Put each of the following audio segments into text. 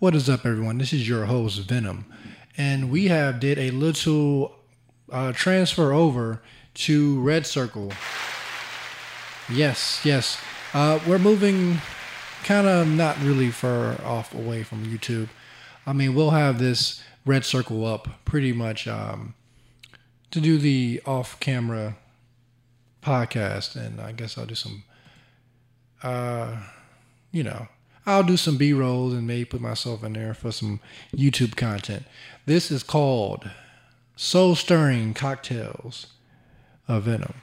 What is up, everyone? This is your host Venom, and we have did a little uh, transfer over to Red Circle. Yes, yes, uh, we're moving kind of not really far off away from YouTube. I mean, we'll have this Red Circle up pretty much um, to do the off-camera podcast, and I guess I'll do some, uh, you know I'll do some B rolls and maybe put myself in there for some YouTube content. This is called Soul Stirring Cocktails of Venom.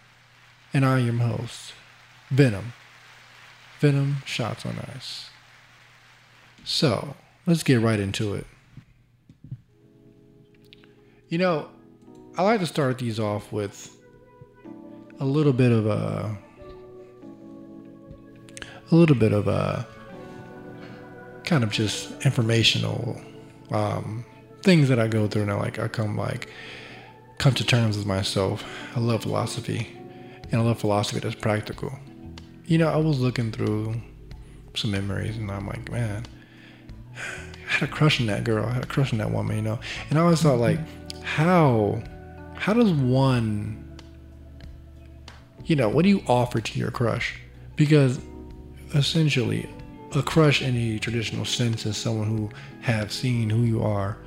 And I am your host, Venom. Venom Shots on Ice. So, let's get right into it. You know, I like to start these off with a little bit of a a little bit of a kind of just informational um, things that I go through and I like I come like come to terms with myself. I love philosophy and I love philosophy that's practical. You know, I was looking through some memories and I'm like, man, I had a crush on that girl. I had a crush on that woman, you know. And I always thought like, how how does one you know, what do you offer to your crush? Because essentially a crush in the traditional sense is someone who have seen who you are.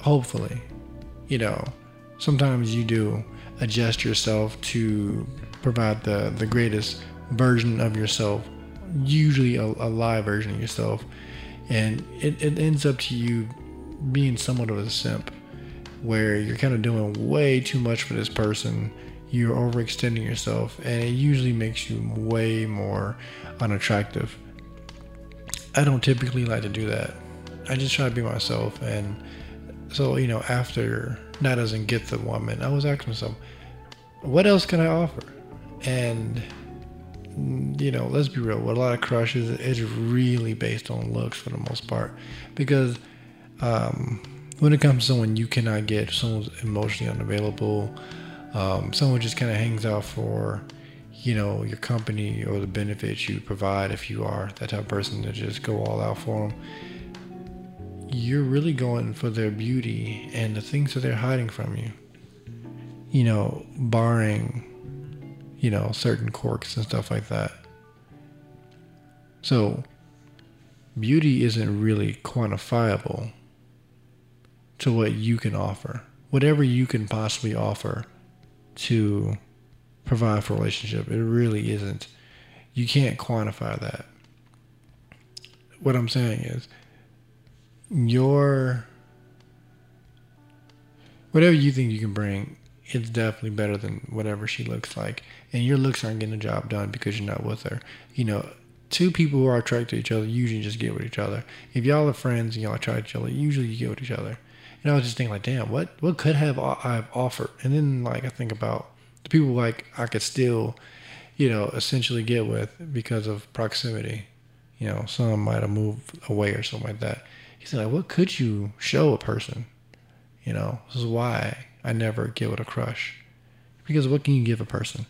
Hopefully, you know, sometimes you do adjust yourself to provide the the greatest version of yourself, usually a, a live version of yourself, and it, it ends up to you being somewhat of a simp, where you're kind of doing way too much for this person. You're overextending yourself, and it usually makes you way more unattractive I don't typically like to do that. I just try to be myself. And so, you know, after that doesn't get the woman, I was asking myself, what else can I offer? And, you know, let's be real. With a lot of crushes, it's really based on looks for the most part. Because um, when it comes to someone you cannot get, someone's emotionally unavailable, um, someone just kind of hangs out for you know your company or the benefits you provide if you are that type of person to just go all out for them you're really going for their beauty and the things that they're hiding from you. You know barring you know certain quirks and stuff like that. So beauty isn't really quantifiable to what you can offer. Whatever you can possibly offer to provide for relationship. It really isn't. You can't quantify that. What I'm saying is, your whatever you think you can bring, it's definitely better than whatever she looks like. And your looks aren't getting the job done because you're not with her. You know, two people who are attracted to each other usually just get with each other. If y'all are friends and y'all attract each other, usually you get with each other. And I was just thinking like, damn, what what could have I have offered? And then like I think about the people like I could still, you know, essentially get with because of proximity. You know, some might have moved away or something like that. He's like, what could you show a person? You know, this is why I never get with a crush. Because what can you give a person?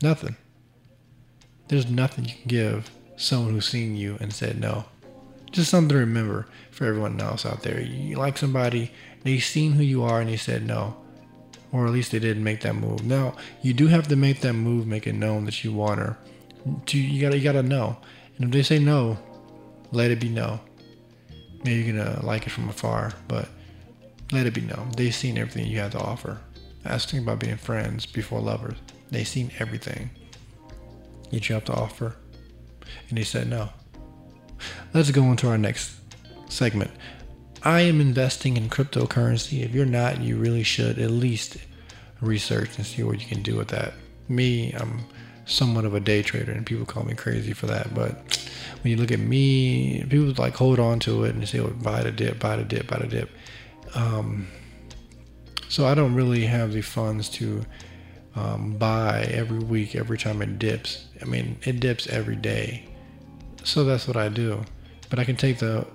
Nothing. There's nothing you can give someone who's seen you and said no. Just something to remember for everyone else out there. You like somebody, they've seen who you are and they said no or at least they didn't make that move. Now you do have to make that move, make it known that you want her. You gotta you gotta know, and if they say no, let it be no. Maybe you're gonna like it from afar, but let it be known. They've seen everything you have to offer. Thing about being friends before lovers. They've seen everything that you have to offer, and they said no. Let's go into our next segment. I am investing in cryptocurrency. If you're not, you really should at least research and see what you can do with that. Me, I'm somewhat of a day trader, and people call me crazy for that. But when you look at me, people like hold on to it and say, oh, buy the dip, buy the dip, buy the dip. Um, so I don't really have the funds to um, buy every week, every time it dips. I mean, it dips every day. So that's what I do. But I can take the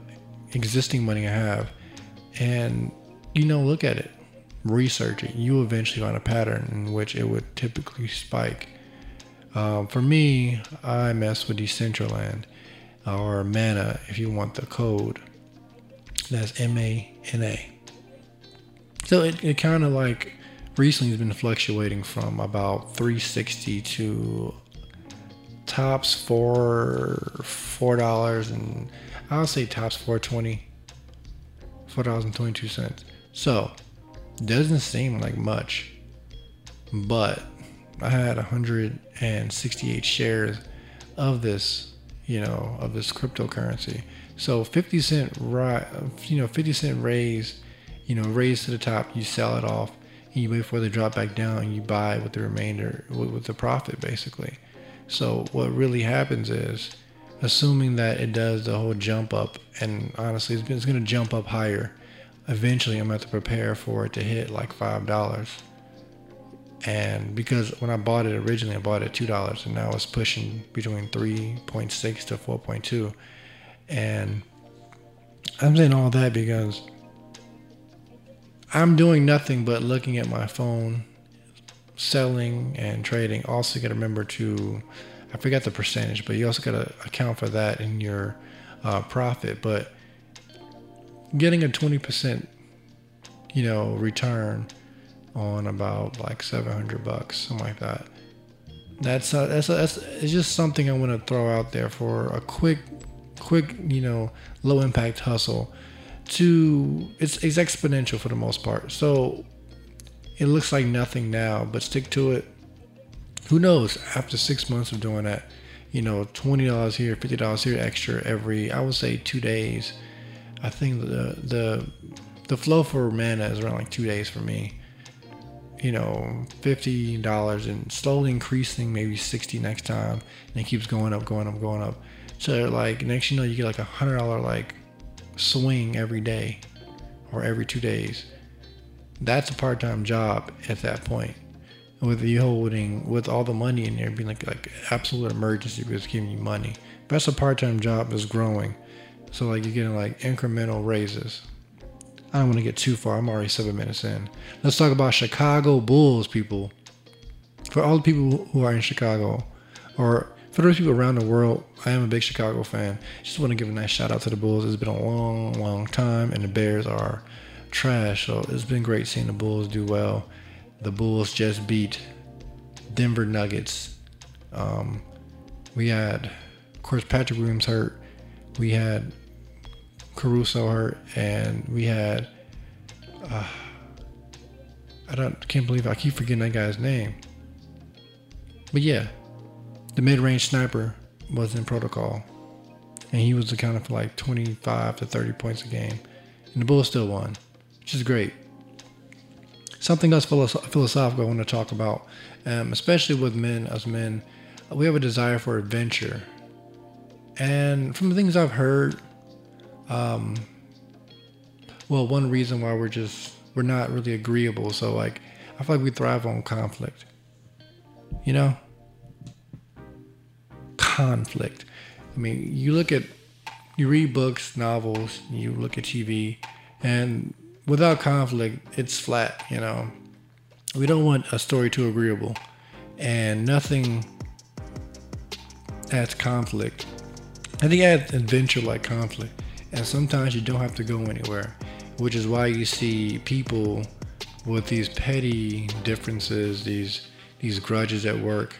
existing money I have and, you know, look at it, research it. You eventually find a pattern in which it would typically spike. Um, for me, I mess with Decentraland. or Mana if you want the code. That's M A N A. So it, it kind of like recently has been fluctuating from about 360 to tops for four dollars and I'll say tops 420 four dollars and 22 cents. So doesn't seem like much but I had 168 shares of this you know of this cryptocurrency. So 50 cent right you know 50 cent raise you know raise to the top you sell it off and you wait for the drop back down and you buy with the remainder with, with the profit basically. So what really happens is, assuming that it does the whole jump up, and honestly, it's, it's going to jump up higher. Eventually, I'm going to have to prepare for it to hit like five dollars. And because when I bought it originally, I bought it at two dollars, and now it's pushing between three point six to four point two. And I'm saying all that because I'm doing nothing but looking at my phone selling and trading, also got to remember to, I forgot the percentage, but you also got to account for that in your uh, profit. But getting a 20%, you know, return on about like 700 bucks, something like that. That's that's, that's it's just something I want to throw out there for a quick, quick, you know, low impact hustle. To it's, it's exponential for the most part. So it looks like nothing now, but stick to it. Who knows? After six months of doing that, you know, twenty dollars here, fifty dollars here extra every, I would say two days. I think the the the flow for mana is around like two days for me. You know, fifty dollars and slowly increasing, maybe sixty next time, and it keeps going up, going up, going up. So like next you know you get like a hundred dollar like swing every day or every two days that's a part-time job at that point with you holding with all the money in there being like like absolute emergency because giving you money. That's a part-time job is growing. So like you're getting like incremental raises. I don't want to get too far i'm already seven minutes in. Let's talk about chicago bulls people. For all the people who are in chicago or for those people around the world i am a big chicago fan. Just want to give a nice shout out to the bulls. It's been a long long time and the bears are trash. So it's been great seeing the Bulls do well. The Bulls just beat Denver Nuggets. Um, we had, of course, Patrick Williams hurt. We had Caruso hurt, and we had. Uh, I don't can't believe I keep forgetting that guy's name. But yeah, the mid-range sniper was in protocol, and he was accounting for like 25 to 30 points a game, and the Bulls still won which is great. Something else philosophical I want to talk about, um, especially with men as men, we have a desire for adventure. And from the things I've heard, um, well, one reason why we're just we're not really agreeable. So like, I feel like we thrive on conflict. You know, conflict. I mean, you look at, you read books, novels, you look at TV, and without conflict, it's flat, you know. We don't want a story too agreeable and nothing adds conflict. I think adds adventure like conflict. And sometimes you don't have to go anywhere, which is why you see people with these petty differences, these these grudges at work.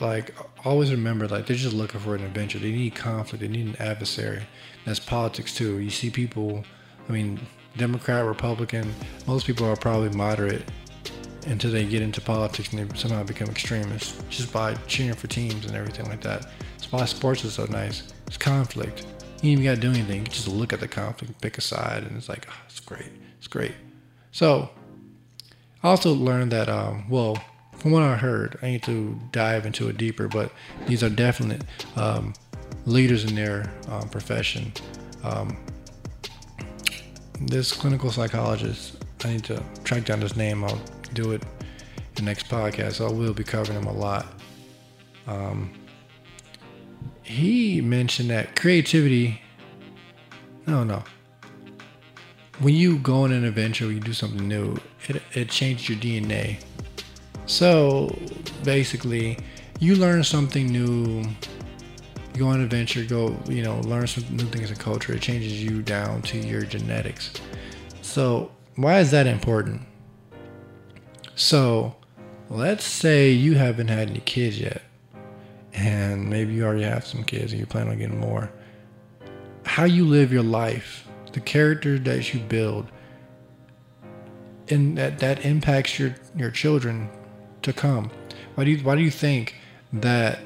Like always remember, like they're just looking for an adventure. They need conflict. They need an adversary. That's politics too. You see people. I mean, Democrat, Republican, most people are probably moderate until they get into politics and they somehow become extremists just by cheering for teams and everything like that. That's why sports is so nice. It's conflict. You even got to do anything. You just look at the conflict, pick a side, and it's like, oh, it's great. It's great. So, I also learned that, um, well, from what I heard, I need to dive into it deeper, but these are definite um, leaders in their um, profession. Um, this clinical psychologist, I need to track down his name. I'll do it in the next podcast. I will be covering him a lot. Um, he mentioned that creativity, no, no. When you go on an adventure, you do something new, it, it changes your DNA. So basically, you learn something new, go on an adventure, go, you know, learn some new things in culture. It changes you down to your genetics. So, why is that important? So, let's say you haven't had any kids yet, and maybe you already have some kids and you plan on getting more. How you live your life, the character that you build, and that, that impacts your, your children to come. Why do you why do you think that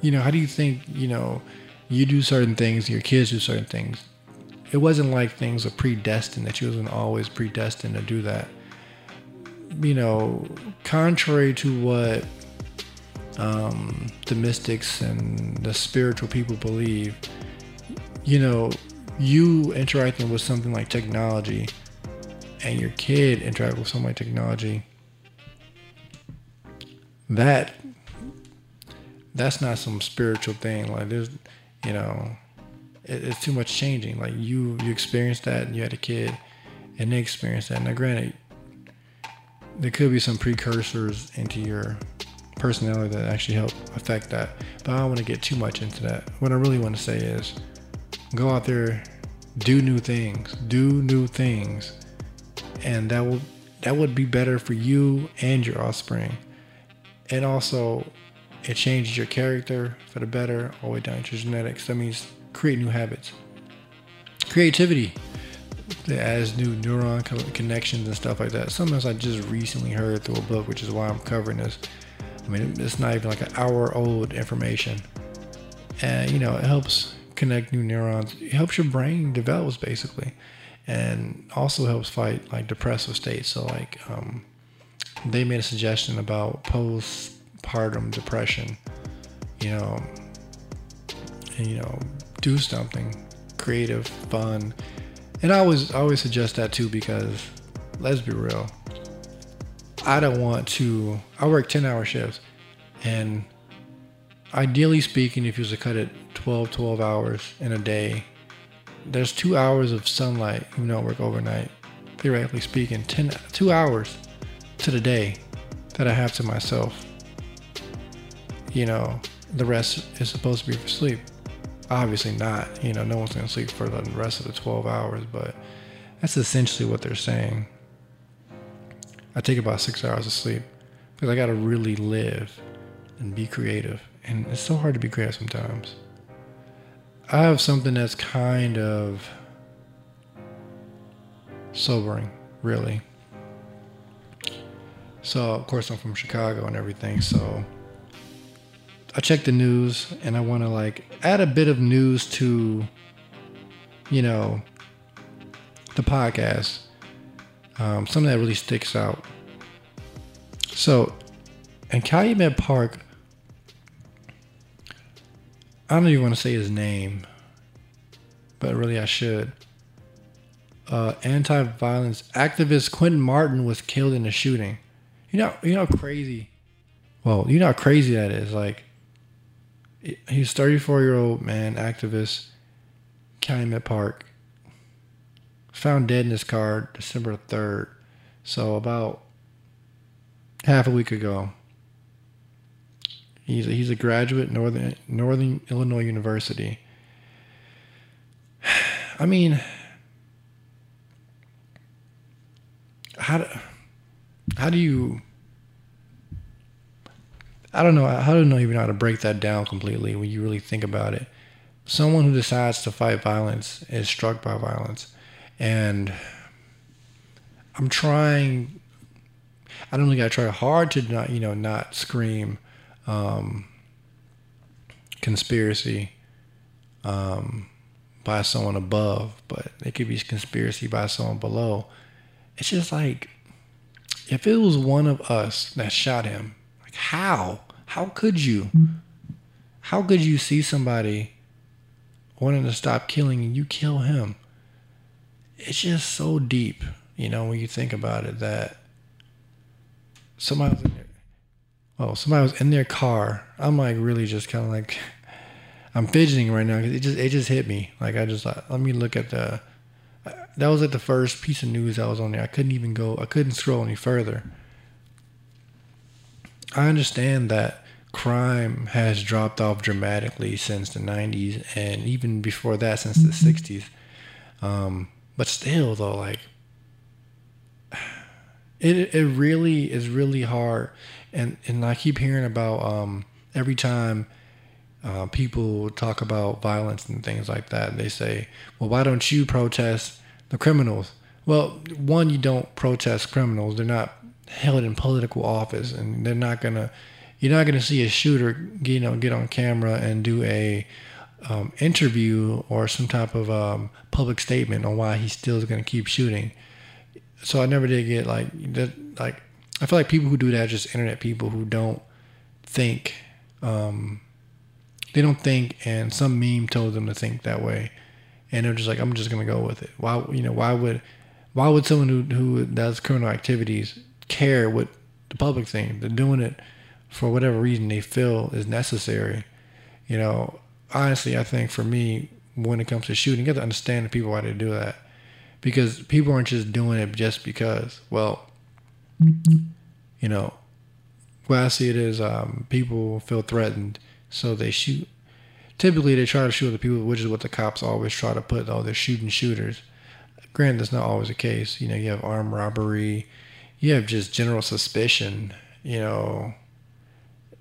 you know, how do you think, you know, you do certain things, your kids do certain things? It wasn't like things were predestined, that you wasn't always predestined to do that. You know, contrary to what um, the mystics and the spiritual people believe, you know, you interacting with something like technology and your kid interacting with something like technology, that that's not some spiritual thing. Like there's, you know, it, it's too much changing. Like you you experienced that and you had a kid, and they experienced that. Now, granted, there could be some precursors into your personality that actually help affect that. But I don't want to get too much into that. What I really want to say is, go out there, do new things, do new things, and that will that would be better for you and your offspring. And also, it changes your character for the better all the way down to genetics. That means create new habits. Creativity that adds new neuron connections and stuff like that. Sometimes I just recently heard through a book, which is why I'm covering this. I mean, it's not even like an hour old information. And, you know, it helps connect new neurons. It helps your brain develops basically. And also helps fight like depressive states. So, like, um, they made a suggestion about post postpartum depression, you know, and, you know, do something creative, fun. And I always I always suggest that too because let's be real. I don't want to I work 10 hour shifts and ideally speaking if you was to cut it 12 12 hours in a day there's two hours of sunlight though I work overnight theoretically speaking 10 two hours to the day that I have to myself you know, the rest is supposed to be for sleep. Obviously not. You know, no one's gonna sleep for the rest of the 12 hours, but that's essentially what they're saying. I take about six hours of sleep because I gotta really live and be creative, and it's so hard to be creative sometimes. I have something that's kind of sobering, really. So, of course, I'm from Chicago and everything, so I check the news and I want to like add a bit of news to, you know, the podcast. Um, something that really sticks out. So, in Calumet Park, I don't even want to say his name, but really I should. Uh, anti-violence activist Quinton Martin was killed in a shooting. You know, you know crazy. Well, you know how crazy that is. Like, he's 34 year old man activist calumet park. Found dead in his car december 3rd so about half a week ago. He's a, he's a graduate northern northern illinois university. I mean how do, how do you I don't know. I don't know even how to break that down completely when you really think about it. Someone who decides to fight violence is struck by violence. And I'm trying, I don't think I try hard to not, you know, not scream um, conspiracy um, by someone above, but it could be conspiracy by someone below. It's just like, if it was one of us that shot him, how? How could you? How could you see somebody wanting to stop killing and you kill him? It's just so deep, you know, when you think about it that somebody was in their, oh, somebody was in their car. I'm like really just kind of like I'm fidgeting right now because it just it just hit me. Like I just thought, let me look at the. That was like the first piece of news that was on there. I couldn't even go. I couldn't scroll any further. I understand that crime has dropped off dramatically since the 90s and even before that since the 60s um, but still though like it, it really is really hard. And and i keep hearing about um, every time uh, people talk about violence and things like that they say well why don't you protest the criminals? Well one you don't protest criminals. They're not held in political office and they're not gonna you're not gonna see a shooter you know get on camera and do a um, interview or some type of um, public statement on why he still is gonna keep shooting. So I never did get like that like I feel like people who do that are just internet people who don't think um, they don't think and some meme told them to think that way. And they're just like I'm just gonna go with it. Why you know why would why would someone who, who does criminal activities care what the public think. They're doing it for whatever reason they feel is necessary. You know, honestly, I think for me, when it comes to shooting, you have to understand the people why they do that. Because people aren't just doing it just because. Well, you know, what I see it is um, people feel threatened, so they shoot. Typically, they try to shoot the people, which is what the cops always try to put. Oh, they're shooting shooters. Granted, that's not always the case. You know, you have armed robbery, you have just general suspicion. You know,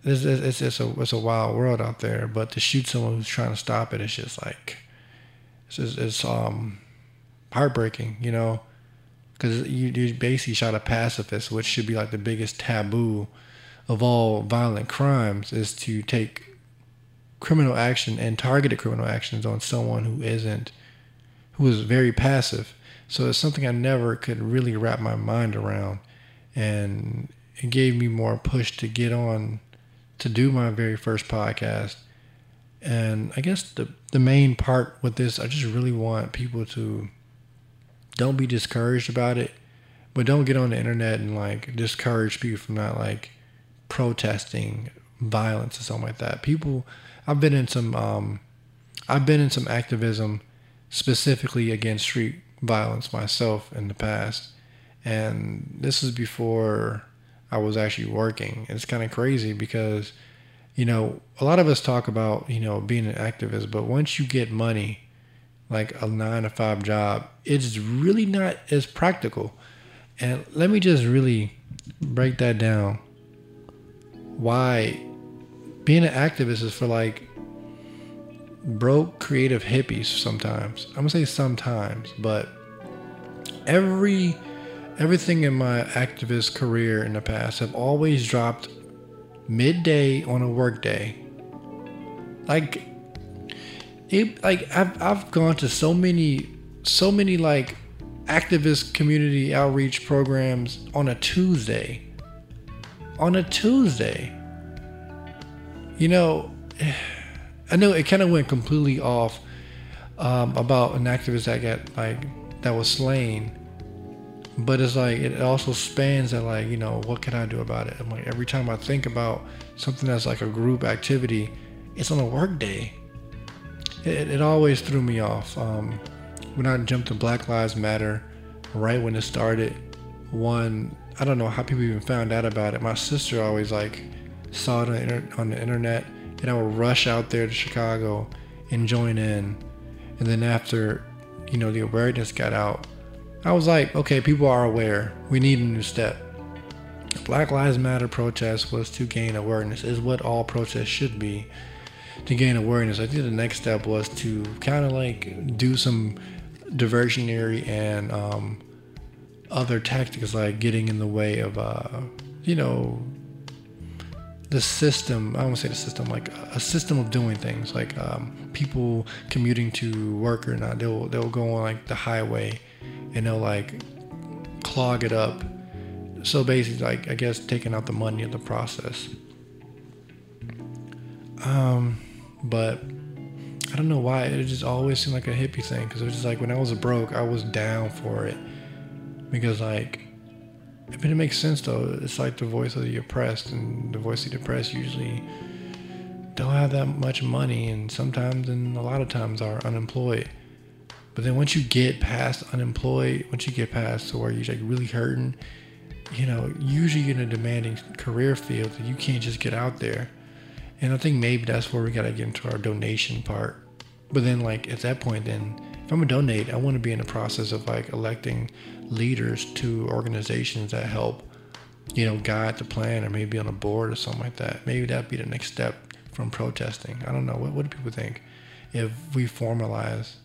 it's it's it's a it's a wild world out there. But to shoot someone who's trying to stop it, it's just like it's just, it's um heartbreaking. You know, because you you basically shot a pacifist, which should be like the biggest taboo of all violent crimes is to take criminal action and targeted criminal actions on someone who isn't who is very passive. So it's something I never could really wrap my mind around and it gave me more push to get on to do my very first podcast. And I guess the the main part with this, I just really want people to don't be discouraged about it, but don't get on the internet and like discourage people from not like protesting violence or something like that. People, I've been in some, um, I've been in some activism specifically against street violence myself in the past, and this is before I was actually working. It's kind of crazy because, you know, a lot of us talk about, you know, being an activist, but once you get money, like a nine to five job, it's really not as practical. And let me just really break that down. Why being an activist is for like broke creative hippies sometimes. I'm gonna say sometimes, but every everything in my activist career in the past have always dropped midday on a workday. Like it like I've I've gone to so many so many like activist community outreach programs on a Tuesday. On a Tuesday. You know, I know it kind of went completely off um, about an activist that got like that was slain but it's like it also spans at like you know what can i do about it? I'm like every time i think about something that's like a group activity it's on a work day. It, it always threw me off. Um, when i jumped to black lives matter right when it started one i don't know how people even found out about it. My sister always like saw it on the, inter- on the internet and i would rush out there to chicago and join in. And then after you know the awareness got out I was like, okay, people are aware. We need a new step. Black Lives Matter protest was to gain awareness, is what all protests should be to gain awareness. I think the next step was to kind of like do some diversionary and um, other tactics like getting in the way of, uh, you know, the system. I won't want to say the system, like a system of doing things, like um, people commuting to work or not. They'll they'll go on like the highway and they'll like clog it up. So basically, like I guess taking out the money of the process. Um, but I don't know why it just always seemed like a hippie thing because it was just like when I was broke, I was down for it because like. Mean, it makes sense though. It's like the voice of the oppressed, and the voice of the oppressed usually don't have that much money, and sometimes, and a lot of times, are unemployed. But then once you get past unemployed, once you get past to where you're like really hurting, you know, usually in a demanding career field, you can't just get out there. And I think maybe that's where we gotta get into our donation part. But then, like at that point, then if I'm gonna donate, I want to be in the process of like electing leaders to organizations that help, you know, guide the plan, or maybe on a board or something like that. Maybe that'd be the next step from protesting. I don't know. What, what do people think? If we formalize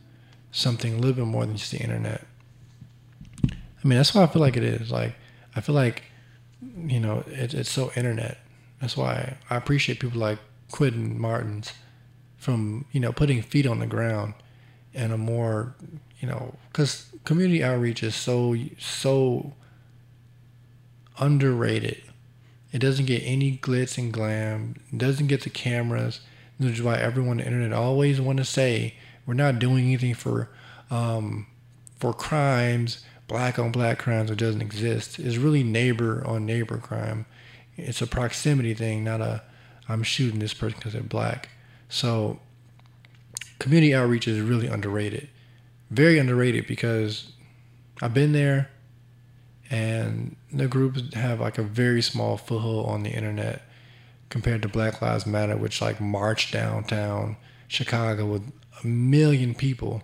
something a little bit more than just the internet. I mean, that's why I feel like it is. Like, I feel like, you know, it, it's so internet. That's why I appreciate people like Quinton Martins from, you know, putting feet on the ground and a more, you know, because community outreach is so, so underrated. It doesn't get any glitz and glam. It doesn't get the cameras. Which is why everyone on the internet always want to say we're not doing anything for um, for crimes, black on black crimes that doesn't exist. It's really neighbor on neighbor crime. It's a proximity thing, not a I'm shooting this person because they're black. So community outreach is really underrated. Very underrated because I've been there and the groups have like a very small foothold on the internet compared to Black Lives Matter, which like marched downtown Chicago with a million people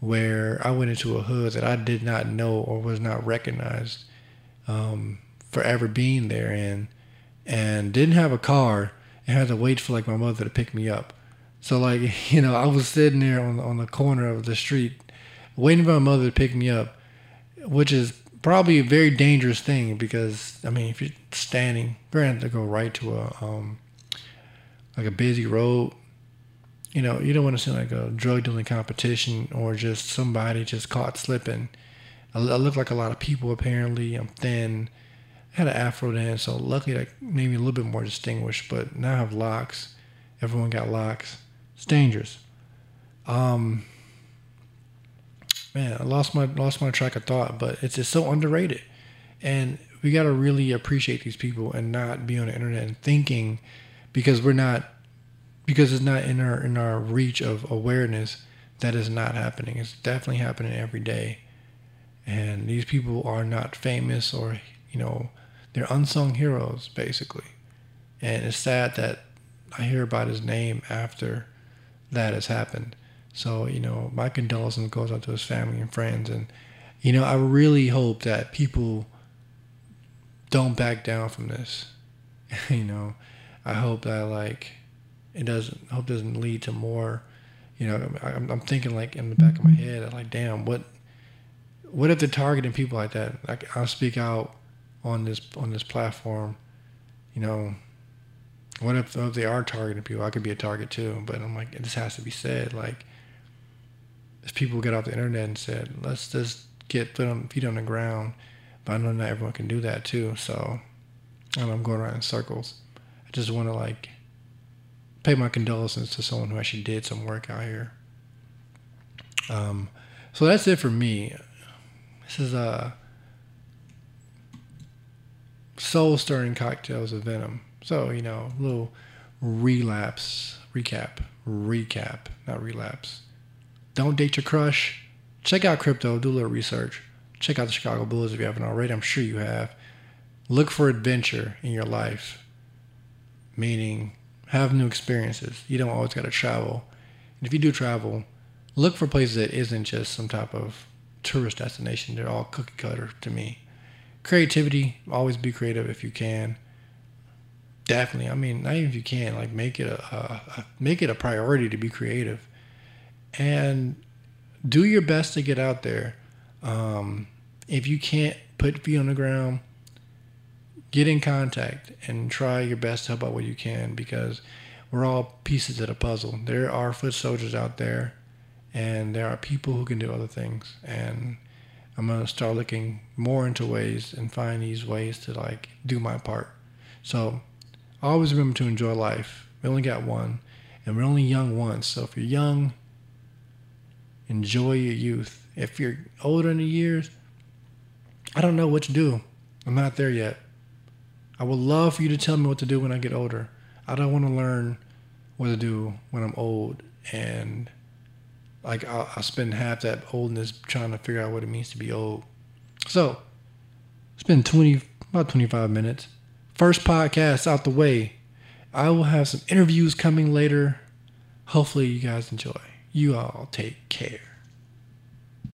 where I went into a hood that I did not know or was not recognized um, for ever being there in, and didn't have a car and had to wait for like my mother to pick me up. So like you know I was sitting there on on the corner of the street waiting for my mother to pick me up, which is probably a very dangerous thing because I mean if you're standing, granted to go right to a um, like a busy road you know, you don't want to seem like a drug dealing competition or just somebody just caught slipping. I, I look like a lot of people apparently. I'm thin. I had an afro then, so luckily that made me a little bit more distinguished. But now I have locks. Everyone got locks. It's dangerous. Um, man, I lost my lost my track of thought, but it's just so underrated, and we got to really appreciate these people and not be on the internet and thinking because we're not because it's not in our in our reach of awareness that is not happening. It's definitely happening every day. And these people are not famous or, you know, they're unsung heroes basically. And it's sad that I hear about his name after that has happened. So, you know, my condolences goes out to his family and friends and you know, I really hope that people don't back down from this. you know, I hope that like it doesn't I hope it doesn't lead to more you know I'm, I'm thinking like in the back of my mm-hmm. head I'm like damn what what if they're targeting people like that? Like I'll speak out on this on this platform you know what if, if they are targeting people? I could be a target too but I'm like this has to be said like if people get off the internet and said let's just get feet on, feet on the ground but I know not everyone can do that too so I I'm going around in circles. I just want to like pay my condolences to someone who actually did some work out here. Um, so that's it for me. This is a soul stirring cocktails of venom. So you know, a little relapse, recap, recap, not relapse. Don't date your crush. Check out crypto. Do a little research. Check out the Chicago Bulls if you haven't already. I'm sure you have. Look for adventure in your life, meaning have new experiences. You don't always got to travel. And if you do travel, look for places that isn't just some type of tourist destination. They're all cookie cutter to me. Creativity, always be creative if you can. Definitely. I mean, not even if you can, like make it a, a, a make it a priority to be creative, and do your best to get out there. Um, if you can't put feet on the ground, get in contact and try your best to help out what you can because we're all pieces of the puzzle. There are foot soldiers out there, and there are people who can do other things. And I'm gonna start looking more into ways and find these ways to like do my part. So always remember to enjoy life. We only got one, and we're only young once. So if you're young, enjoy your youth. If you're older in the years, I don't know what to do. I'm not there yet. I would love for you to tell me what to do when I get older. I don't want to learn what to do when I'm old and like I'll, spend half that oldness trying to figure out what it means to be old. So, it's been 20 about 25 minutes. First podcast out the way. I will have some interviews coming later. Hopefully, you guys enjoy. You all take care.